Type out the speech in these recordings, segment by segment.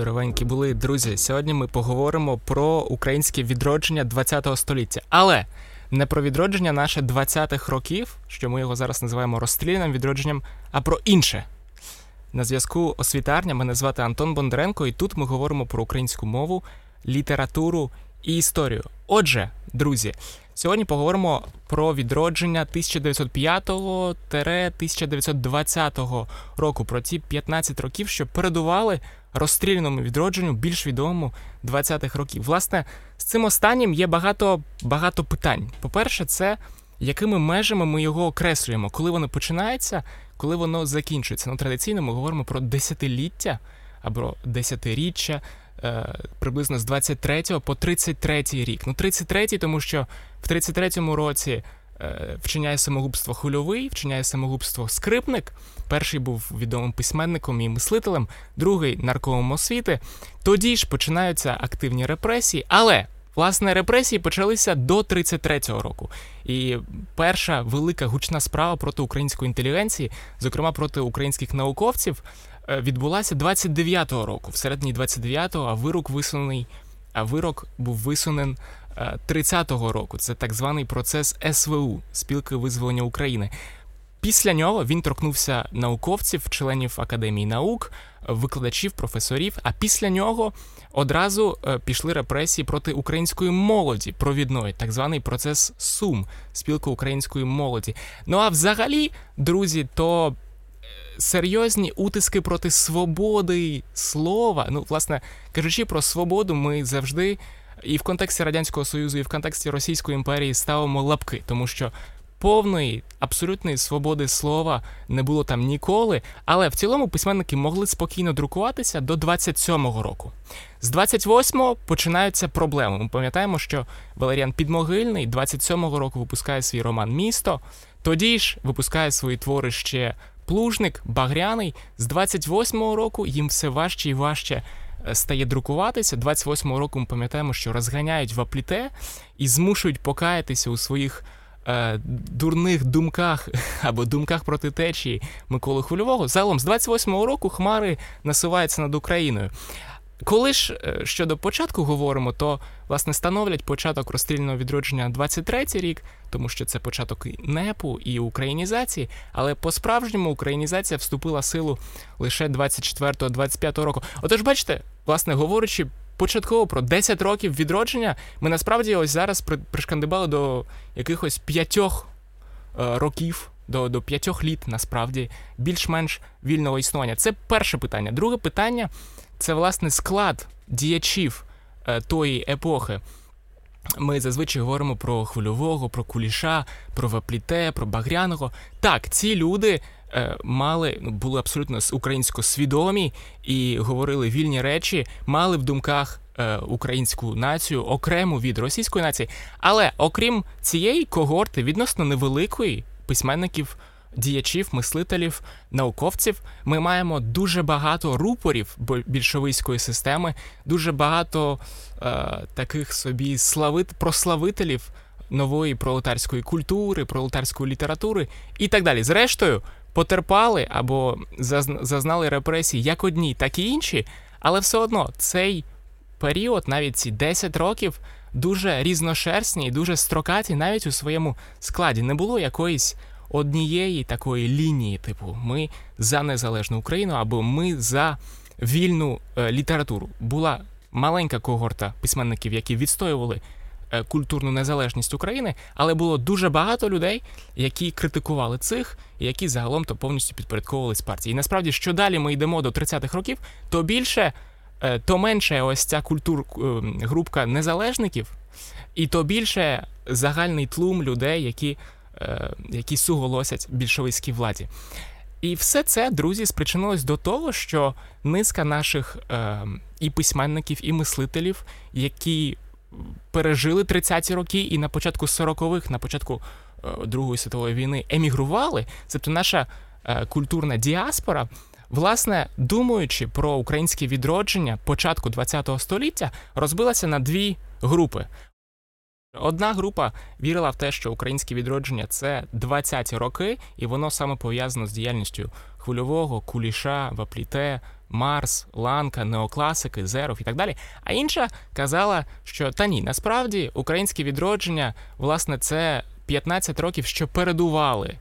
Здоровенькі були друзі. Сьогодні ми поговоримо про українське відродження ХХ століття, але не про відродження наше 20-х років, що ми його зараз називаємо розстріляним відродженням, а про інше. На зв'язку освітарня мене звати Антон Бондаренко, і тут ми говоримо про українську мову, літературу і історію. Отже, друзі, сьогодні поговоримо про відродження 1905-1920 року, про ті 15 років, що передували розстріляному відродженню, більш відомому 20-х років. Власне, з цим останнім є багато, багато питань. По-перше, це якими межами ми його окреслюємо, коли воно починається, коли воно закінчується. Ну, традиційно ми говоримо про десятиліття або десятиріччя. Е, приблизно з 23 по 33 рік. Ну, 33 тому що в 33-му році е, вчиняє самогубство хвильовий, вчиняє самогубство скрипник. Перший був відомим письменником і мислителем, другий наркомом освіти. Тоді ж починаються активні репресії, але. Власне, репресії почалися до 33-го року. І перша велика гучна справа проти української інтелігенції, зокрема проти українських науковців, відбулася 29-го року, в середині 29-го, а вирок висунений, а вирок був висунен 30-го е, року. Це так званий процес СВУ спілки визволення України. Після нього він торкнувся науковців, членів академії наук, викладачів, професорів. А після нього одразу е, пішли репресії проти української молоді провідної, так званий процес Сум, спілка української молоді. Ну а взагалі, друзі, то серйозні утиски проти свободи слова. Ну, власне кажучи про свободу, ми завжди і в контексті радянського союзу, і в контексті Російської імперії ставимо лапки, тому що. Повної абсолютної свободи слова не було там ніколи, але в цілому письменники могли спокійно друкуватися до 27-го року. З 28-го починаються проблеми. Ми пам'ятаємо, що Валеріан Підмогильний 27-го року випускає свій роман Місто, тоді ж випускає свої твори ще Плужник, Багряний з 28-го року їм все важче і важче е, стає друкуватися. 28-го року ми пам'ятаємо, що розганяють в апліте і змушують покаятися у своїх е, дурних думках або думках проти течії Миколи Хвильового. Загалом з 28-го року хмари насуваються над Україною. Коли ж е, щодо початку говоримо, то власне становлять початок розстрільного відродження 23-й рік, тому що це початок НЕПу і українізації, але по-справжньому українізація вступила в силу лише 24-25 року. Отож, бачите, власне говорячи. Початково про 10 років відродження ми насправді ось зараз пришкандибали до якихось п'ятьох е, років, до до п'ятьох літ, насправді, більш-менш вільного існування. Це перше питання. Друге питання це власне склад діячів е, тої епохи. Ми зазвичай говоримо про хвильового, про куліша, про вапліте, про багряного. Так, ці люди е, мали, ну, були абсолютно українсько свідомі і говорили вільні речі, мали в думках е, українську націю окрему від російської нації. Але окрім цієї когорти, відносно невеликої письменників діячів, мислителів, науковців. Ми маємо дуже багато рупорів більшовицької системи, дуже багато е, таких собі славит, прославителів нової пролетарської культури, пролетарської літератури і так далі. Зрештою, потерпали або зазнали репресії як одні, так і інші, але все одно цей період, навіть ці 10 років. Дуже різношерстні і дуже строкаті навіть у своєму складі. Не було якоїсь однієї такої лінії, типу ми за незалежну Україну або ми за вільну е, літературу. Була маленька когорта письменників, які відстоювали е, культурну незалежність України, але було дуже багато людей, які критикували цих, які загалом то повністю підпорядковувались партії. І насправді, що далі ми йдемо до 30-х років, то більше, е, то менше ось ця культур групка незалежників, і то більше загальний тлум людей, які які суголосять більшовицькій владі. І все це, друзі, спричинилось до того, що низка наших е, і письменників, і мислителів, які пережили 30-ті роки, і на початку 40-х, на початку е, Другої світової війни емігрували, тобто наша е, культурна діаспора, власне, думаючи про українське відродження початку ХХ століття, розбилася на дві групи. Одна група вірила в те, що українське відродження це 20-ті роки, і воно саме пов'язано з діяльністю хвильового, куліша, вапліте, Марс, Ланка, неокласики, Зеров і так далі. А інша казала, що та ні, насправді українське відродження, власне, це 15 років, що передували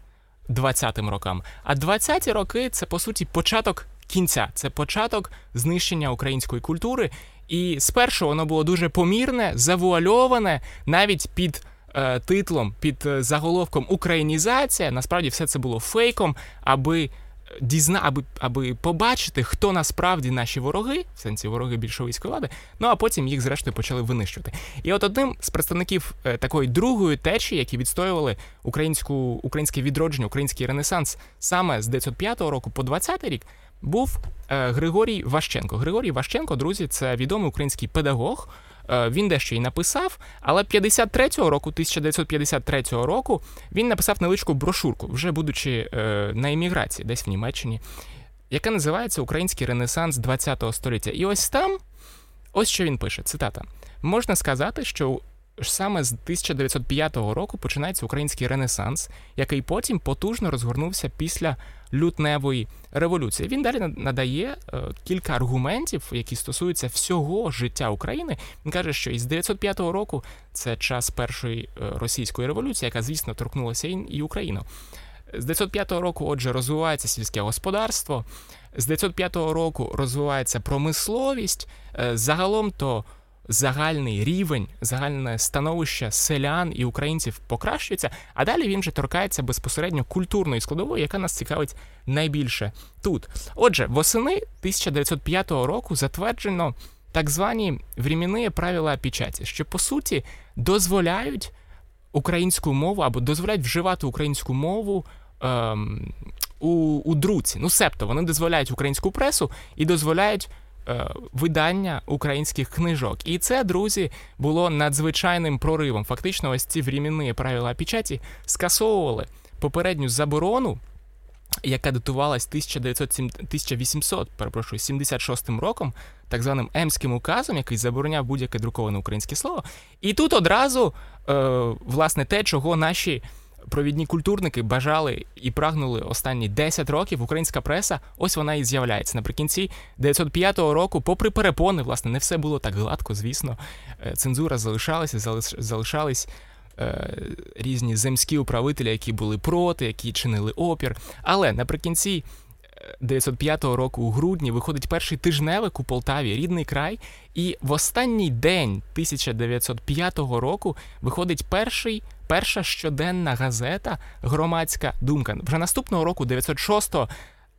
20-м рокам. А 20-ті роки це по суті початок кінця, це початок знищення української культури. І спершу воно було дуже помірне, завуальоване, навіть під е, титлом, під е, заголовком Українізація. Насправді все це було фейком, аби дізна, аби аби побачити, хто насправді наші вороги, в сенсі вороги більшовицької влади, ну а потім їх зрештою почали винищувати. І от одним з представників е, такої другої течії, які відстоювали українську українське відродження, український ренесанс саме з 905 року по 20 рік, був е, Григорій Ващенко. Григорій Ващенко, друзі, це відомий український педагог. Е, він дещо й написав, але 53-го року, 1953 року, він написав невеличку брошурку, вже будучи е, на еміграції, десь в Німеччині, яка називається Український Ренесанс ХХ століття. І ось там, ось що він пише: цитата: можна сказати, що саме з 1905 року починається український ренесанс, який потім потужно розгорнувся після лютневої революції. Він далі надає е, кілька аргументів, які стосуються всього життя України. Він каже, що із 905 року це час першої е, російської революції, яка, звісно, торкнулася і Україну. З 905 року, отже, розвивається сільське господарство. З 905 року розвивається промисловість. Е, загалом то загальний рівень, загальне становище селян і українців покращується, а далі він вже торкається безпосередньо культурної складової, яка нас цікавить найбільше тут. Отже, восени 1905 року затверджено так звані временні правила печаті, що по суті дозволяють українську мову або дозволяють вживати українську мову. Ем, у у друці. Ну, себто вони дозволяють українську пресу і дозволяють видання українських книжок. І це, друзі, було надзвичайним проривом. Фактично, ось ці временні правила печаті скасовували попередню заборону. Яка датувалась 1800, перепрошую, 76 роком, так званим Емським указом, який забороняв будь-яке друковане українське слово. І тут одразу, е, власне, те, чого наші провідні культурники бажали і прагнули останні 10 років. Українська преса, ось вона і з'являється. Наприкінці 905 року, попри перепони, власне, не все було так гладко, звісно. Е, цензура залишалася, залишались. Е, різні земські управителі, які були проти, які чинили опір. Але наприкінці 905 е, року, у грудні, виходить перший тижневик у Полтаві, рідний край, і в останній день 1905 року виходить перший перша щоденна газета Громадська думка. Вже наступного року, 906-го,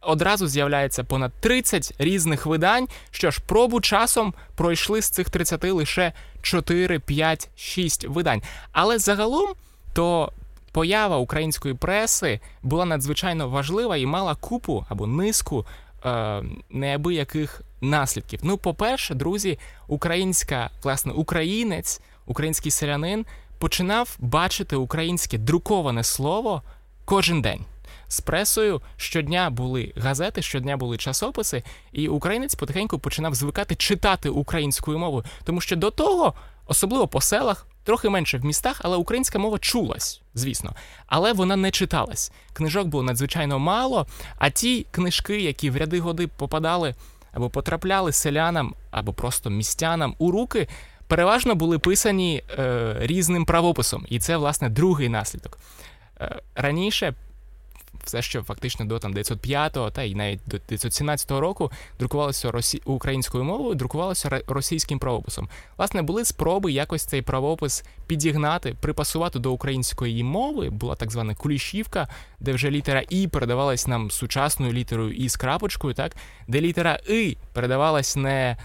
одразу з'являється понад 30 різних видань. Що ж, пробу часом пройшли з цих 30 лише 4, 5, 6 видань. Але загалом то. Поява української преси була надзвичайно важлива і мала купу або низку е, неабияких наслідків. Ну, по-перше, друзі, українська, власне, українець, український селянин починав бачити українське друковане слово кожен день. З пресою щодня були газети, щодня були часописи, і українець потихеньку починав звикати читати українською мовою, тому що до того, особливо по селах, трохи менше в містах, але українська мова чулась, звісно, але вона не читалась. Книжок було надзвичайно мало. А ті книжки, які в ряди годи попадали або потрапляли селянам, або просто містянам у руки, переважно були писані е, різним правописом, і це, власне, другий наслідок. Е, раніше, все, що фактично до там 905-го та й навіть до 917 року друкувалося росі... українською мовою, друкувалося російським правописом. Власне, були спроби якось цей правопис підігнати, припасувати до української мови. Була так звана кулішівка, де вже літера І передавалась нам сучасною літерою І з крапочкою, так де літера И передавалась не.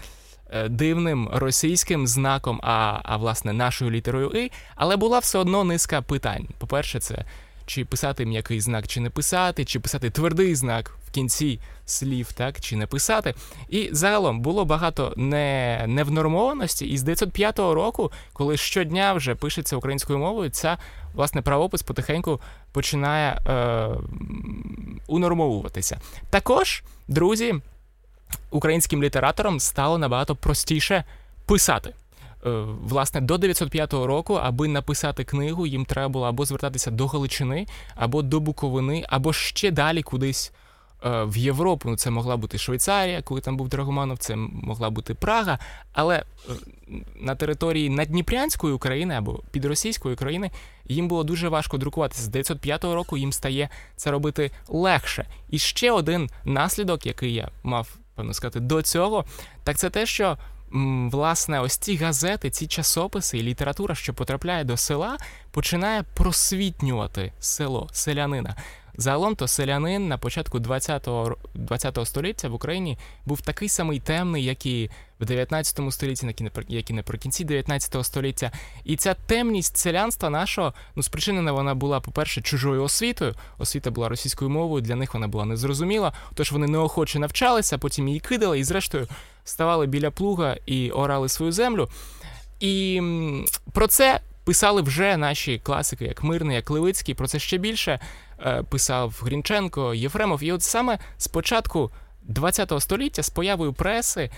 Е, дивним російським знаком, а а власне нашою літерою І, але була все одно низка питань. По-перше, це чи писати м'який знак, чи не писати, чи писати твердий знак в кінці слів, так, чи не писати. І загалом було багато не, невнормованості. І з 905 року, коли щодня вже пишеться українською мовою, ця власне правопис потихеньку починає е, унормовуватися. Також, друзі українським літераторам стало набагато простіше писати. Е, власне, до 905 року, аби написати книгу, їм треба було або звертатися до Галичини, або до Буковини, або ще далі кудись е, в Європу. Ну, це могла бути Швейцарія, коли там був Драгоманов, це могла бути Прага. Але е, на території Надніпрянської України або підросійської України їм було дуже важко друкуватися. З 905 року їм стає це робити легше. І ще один наслідок, який я мав певно сказати, до цього, так це те, що власне, ось ці газети, ці часописи і література, що потрапляє до села, починає просвітнювати село, селянина. Загалом то селянин на початку 20-го 20 століття в Україні був такий самий темний, як і в 19 столітті, як і наприкінці 19 століття. І ця темність селянства нашого ну спричинена вона була, по-перше, чужою освітою. Освіта була російською мовою, для них вона була незрозуміла. Тож вони неохоче навчалися, потім її кидали і, зрештою, ставали біля плуга і орали свою землю. І про це писали вже наші класики, як Мирний, як Левицький. Про це ще більше писав Грінченко, Єфремов. І от саме з початку ХХ століття, з появою преси,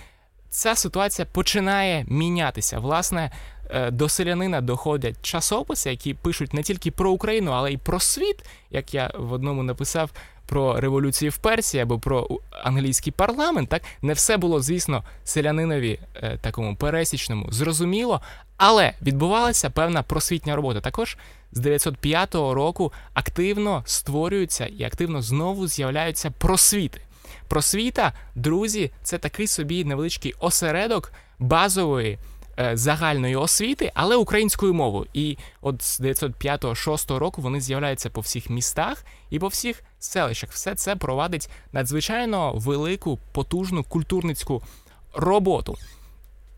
ця ситуація починає мінятися. Власне, е, до селянина доходять часописи, які пишуть не тільки про Україну, але й про світ, як я в одному написав про революцію в Персії або про англійський парламент. Так не все було, звісно, селянинові е, такому пересічному зрозуміло, але відбувалася певна просвітня робота. Також з 905 року активно створюються і активно знову з'являються просвіти. Просвіта, друзі, це такий собі невеличкий осередок базової. Е, загальної освіти, але українською мовою. І от з 905-6 року вони з'являються по всіх містах і по всіх селищах. Все це провадить надзвичайно велику, потужну культурницьку роботу.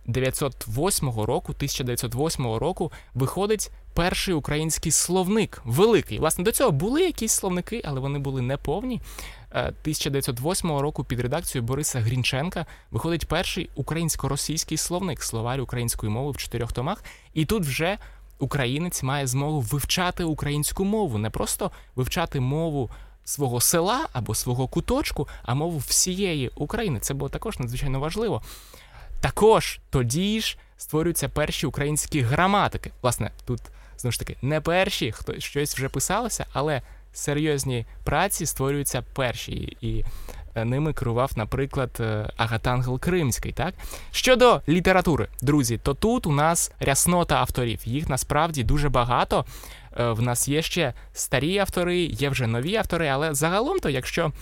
908 року, 1908 року, виходить перший український словник, великий. Власне, до цього були якісь словники, але вони були неповні. 1908 е, року під редакцією Бориса Грінченка виходить перший українсько-російський словник словарь української мови в чотирьох томах. І тут вже українець має змогу вивчати українську мову, не просто вивчати мову. Свого села або свого куточку, а мову всієї України. Це було також надзвичайно важливо. Також тоді ж створюються перші українські граматики. Власне, тут знову ж таки не перші, хто щось вже писалося, але серйозні праці створюються перші, і е, ними керував, наприклад, е, Агатангел Кримський. Так щодо літератури, друзі, то тут у нас ряснота авторів. Їх насправді дуже багато. Е, в нас є ще старі автори, є вже нові автори, але загалом, то якщо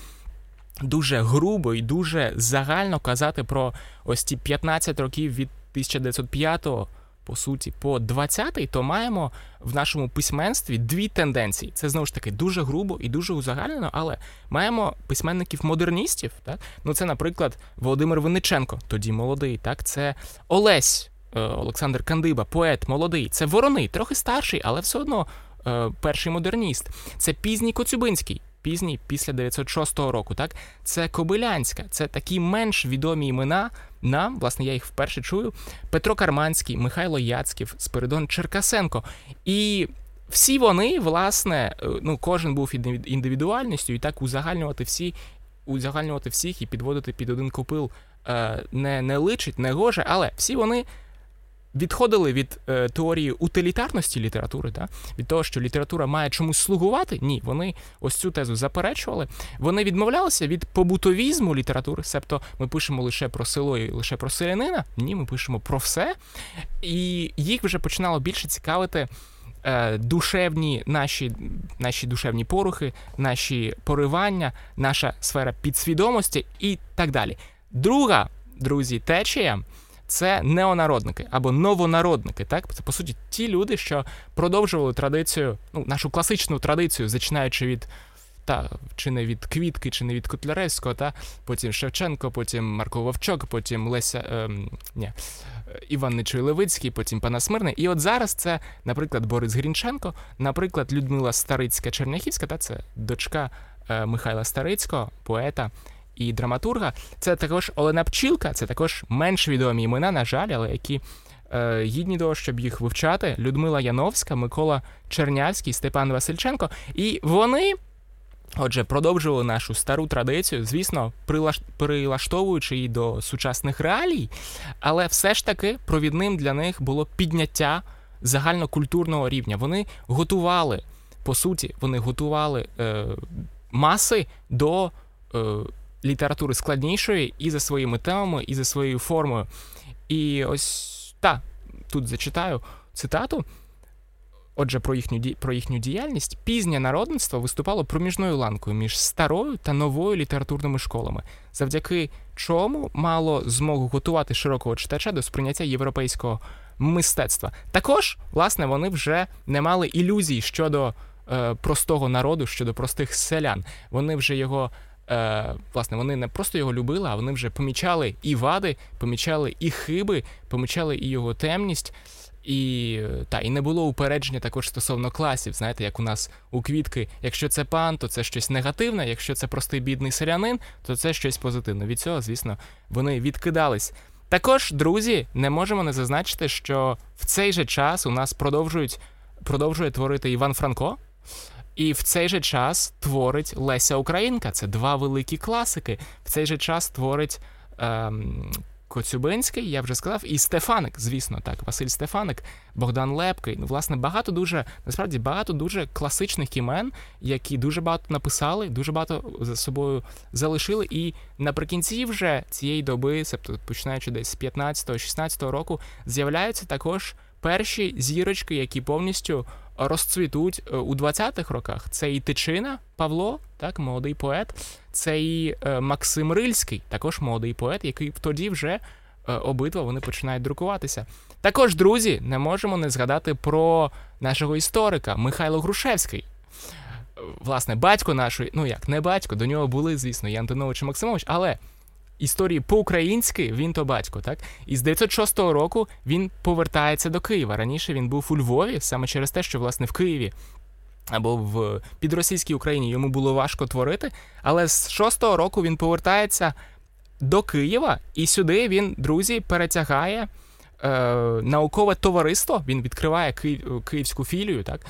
дуже грубо і дуже загально казати про ось ці 15 років від 1905 по суті, по 20-й, то маємо в нашому письменстві дві тенденції. Це знову ж таки дуже грубо і дуже узагальнено, але маємо письменників-модерністів. Так? Ну, це, наприклад, Володимир Винниченко, тоді молодий. Так, це Олесь е, Олександр Кандиба, поет молодий. Це Вороний, трохи старший, але все одно е, перший модерніст. Це пізній Коцюбинський пізній, після 906 року. Так, це Кобилянська, це такі менш відомі імена. Нам, власне, я їх вперше чую. Петро Карманський, Михайло Яцьків, Спиридон Черкасенко. І всі вони, власне, е, ну кожен був індивідуальністю, і так узагальнювати всі, узагальнювати всіх і підводити під один копил е, не не личить, не гоже, але всі вони відходили від е, теорії утилітарності літератури, да? від того, що література має чомусь слугувати. Ні, вони ось цю тезу заперечували. Вони відмовлялися від побутовізму літератури, себто ми пишемо лише про село і лише про селянина. Ні, ми пишемо про все. І їх вже починало більше цікавити. Е, душевні наші наші душевні порухи, наші поривання, наша сфера підсвідомості і так далі. Друга, друзі, течія це неонародники або новонародники. Так, це по суті ті люди, що продовжували традицію, ну нашу класичну традицію, зачинаючи від. Та чи не від Квітки, чи не від Котляревського, та потім Шевченко, потім Марко Вовчок, потім Леся ем, ні, Іван Нечуй Левицький, потім Панас Мирний. І от зараз це, наприклад, Борис Грінченко, наприклад, Людмила Старицька Черняхівська, та це дочка е, Михайла Старицького, поета і драматурга. Це також Олена Пчілка, це також менш відомі імена, на жаль, але які е, гідні того, щоб їх вивчати. Людмила Яновська, Микола Чернявський, Степан Васильченко. І вони. Отже, продовжували нашу стару традицію, звісно, прилаштовуючи її до сучасних реалій, але все ж таки провідним для них було підняття загальнокультурного рівня. Вони готували, по суті, вони готували е, маси до е, літератури складнішої і за своїми темами, і за своєю формою. І ось так, тут зачитаю цитату. Отже, про їхню про їхню діяльність пізнє народництво виступало проміжною ланкою між старою та новою літературними школами, завдяки чому мало змогу готувати широкого читача до сприйняття європейського мистецтва. Також, власне, вони вже не мали ілюзій щодо е, простого народу, щодо простих селян. Вони вже його. Е, власне, вони не просто його любили, а вони вже помічали і вади, помічали і хиби, помічали і його темність. І та, і не було упередження також стосовно класів. Знаєте, як у нас у квітки, якщо це пан, то це щось негативне, якщо це простий бідний селянин, то це щось позитивне. Від цього, звісно, вони відкидались. Також, друзі, не можемо не зазначити, що в цей же час у нас продовжують продовжує творити Іван Франко, і в цей же час творить Леся Українка. Це два великі класики. В цей же час творить. Ем, Коцюбинський, я вже сказав, і Стефаник, звісно, так, Василь Стефаник, Богдан Лепкий. Ну, власне, багато дуже, насправді, багато дуже класичних імен, які дуже багато написали, дуже багато за собою залишили. І наприкінці вже цієї доби, тобто починаючи десь з 15-16 року, з'являються також перші зірочки, які повністю розцвітуть е, у 20-х роках. Це і Тичина Павло, так, молодий поет, це і е, Максим Рильський, також молодий поет, який тоді вже е, обидва вони починають друкуватися. Також, друзі, не можемо не згадати про нашого історика Михайло Грушевський. Власне, батько нашої, ну як, не батько, до нього були, звісно, і Антонович і Максимович, але історії по-українськи він то батько, так? І з 906 року він повертається до Києва. Раніше він був у Львові, саме через те, що власне в Києві. Або в підросійській Україні йому було важко творити, але з шостого року він повертається до Києва, і сюди він, друзі, перетягає е, наукове товариство. Він відкриває Київ, київську філію, так,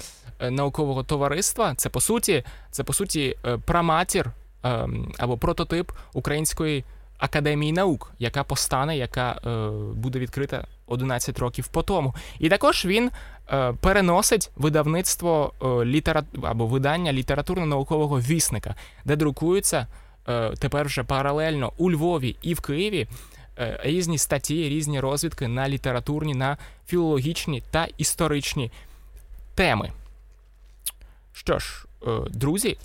е, наукового товариства. Це по суті, це по суті е, праматір е, або прототип української академії наук, яка постане, яка е, буде відкрита 11 років по тому. І також він е, переносить видавництво е, літера... або видання літературно-наукового вісника, де друкуються е, тепер вже паралельно у Львові і в Києві. Е, різні статті, різні розвідки на літературні, на філологічні та історичні теми. Що ж, е, друзі,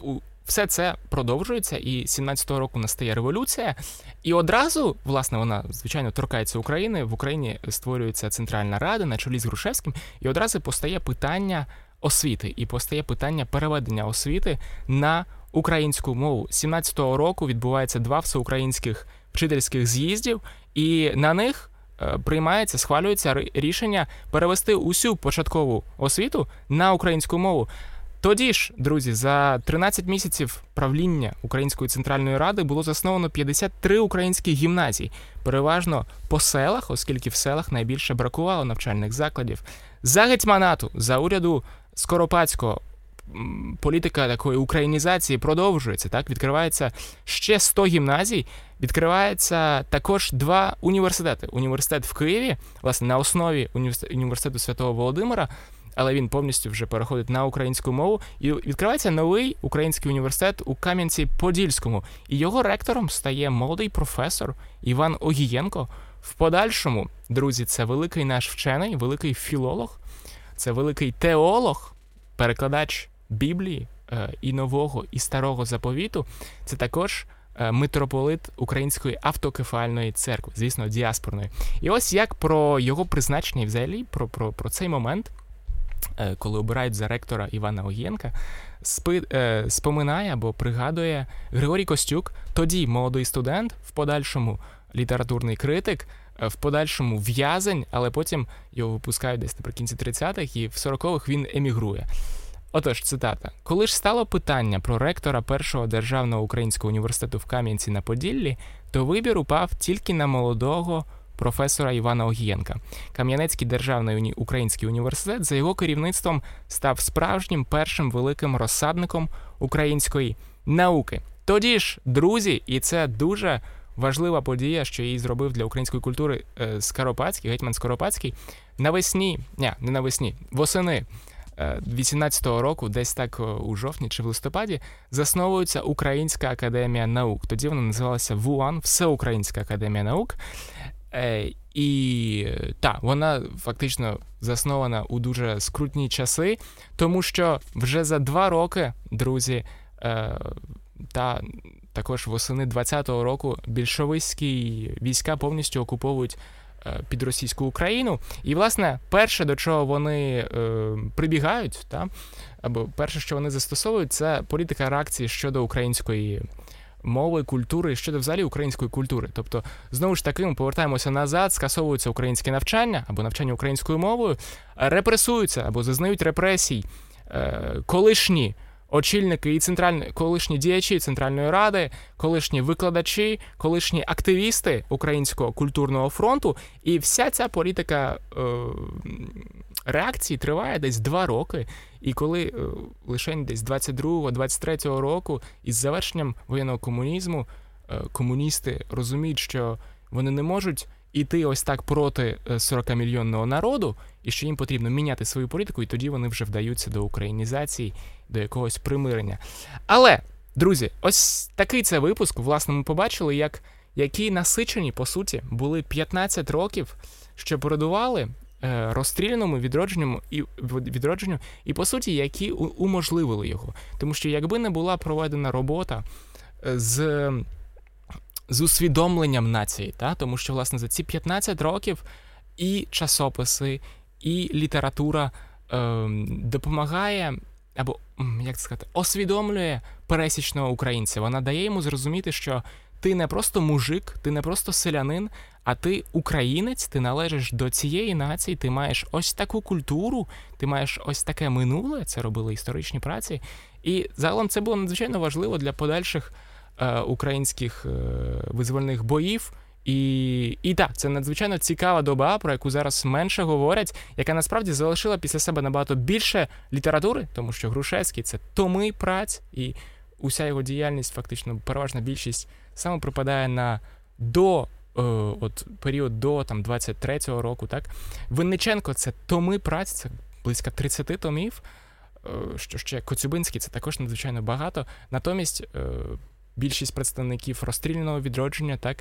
все це продовжується, і 17-го року настає революція. І одразу, власне, вона звичайно торкається України. В Україні створюється Центральна Рада на чолі з Грушевським, і одразу постає питання освіти, і постає питання переведення освіти на українську мову. 17-го року відбувається два всеукраїнських вчительських з'їздів, і на них. Е, приймається, схвалюється рішення перевести усю початкову освіту на українську мову. Тоді ж, друзі, за 13 місяців правління Української центральної ради було засновано 53 українські гімназії, переважно по селах, оскільки в селах найбільше бракувало навчальних закладів. За гетьманату, за уряду Скоропадського. Політика такої українізації продовжується. Так, відкривається ще 100 гімназій. Відкривається також два університети. Університет в Києві, власне, на основі університету Святого Володимира але він повністю вже переходить на українську мову. І відкривається новий український університет у Кам'янці-Подільському. І його ректором стає молодий професор Іван Огієнко. В подальшому, друзі, це великий наш вчений, великий філолог, це великий теолог, перекладач Біблії е, і нового, і старого заповіту. Це також. Е, митрополит Української автокефальної церкви, звісно, діаспорної. І ось як про його призначення, взагалі, про про, про цей момент коли обирають за ректора Івана Огієнка, спи, е, споминає або пригадує Григорій Костюк, тоді молодий студент, в подальшому літературний критик, е, в подальшому в'язень, але потім його випускають десь наприкінці 30-х, і в 40-х він емігрує. Отож, цитата: коли ж стало питання про ректора першого державного українського університету в Кам'янці на Поділлі, то вибір упав тільки на молодого професора Івана Огієнка. Кам'янецький державний український університет за його керівництвом став справжнім першим великим розсадником української науки. Тоді ж, друзі, і це дуже важлива подія, що її зробив для української культури е, Скоропадський, гетьман Скоропадський. Навесні, ні, не навесні, восени 18-го року, десь так у жовтні чи в листопаді, засновується Українська академія наук. Тоді вона називалася ВУАН, Всеукраїнська академія наук. І так, вона фактично заснована у дуже скрутні часи, тому що вже за два роки, друзі, та також восени 20-го року більшовицькі війська повністю окуповують Е, під російську Україну. І, власне, перше, до чого вони е, прибігають, та, або перше, що вони застосовують, це політика реакції щодо української. Мови, культури щодо взагалі української культури. Тобто, знову ж таки, ми повертаємося назад, скасовуються українське навчання або навчання українською мовою, репресуються або зазнають репресій е, колишні очільники і центральні колишні діячі Центральної ради, колишні викладачі, колишні активісти Українського культурного фронту, і вся ця політика е, реакції триває десь два роки. І коли е, лише десь 22-23 року, із завершенням воєнного комунізму, е, комуністи розуміють, що вони не можуть іти ось так проти 40-мільйонного народу, і що їм потрібно міняти свою політику, і тоді вони вже вдаються до українізації до якогось примирення. Але, друзі, ось такий це випуск. Власне, ми побачили, як які насичені, по суті, були 15 років, що передували е, розстріляному відродженню і відродженню, і по суті, які уможливили його. Тому що якби не була проведена робота е, з з усвідомленням нації, та? тому що, власне, за ці 15 років і часописи, і література е, допомагає або як сказати, освідомлює пересічного українця. Вона дає йому зрозуміти, що ти не просто мужик, ти не просто селянин, а ти українець, ти належиш до цієї нації, ти маєш ось таку культуру, ти маєш ось таке минуле. Це робили історичні праці. І загалом це було надзвичайно важливо для подальших е, українських е, визвольних боїв. І і так, це надзвичайно цікава доба, про яку зараз менше говорять, яка насправді залишила після себе набагато більше літератури, тому що Грушевський це томи праць, і уся його діяльність, фактично, переважна більшість саме припадає на до е, от період до там 23-го року. Так, Винниченко це томи праць, це близько 30 томів. Е, що ще Коцюбинський це також надзвичайно багато. Натомість е, більшість представників розстріляного відродження так.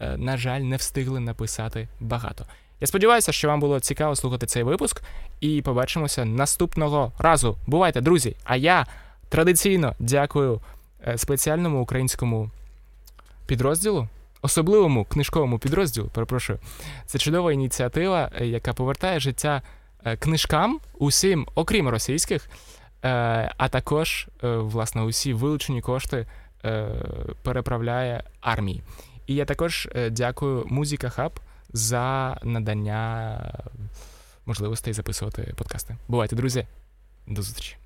Е, на жаль, не встигли написати багато. Я сподіваюся, що вам було цікаво слухати цей випуск, і побачимося наступного разу. Бувайте, друзі! А я традиційно дякую спеціальному українському підрозділу, особливому книжковому підрозділу. Перепрошую, це чудова ініціатива, е, яка повертає життя книжкам усім, окрім російських, а також, власне, усі вилучені кошти переправляє армії. І я також е, дякую Музика Хаб за надання можливостей записувати подкасти. Бувайте, друзі, до зустрічі.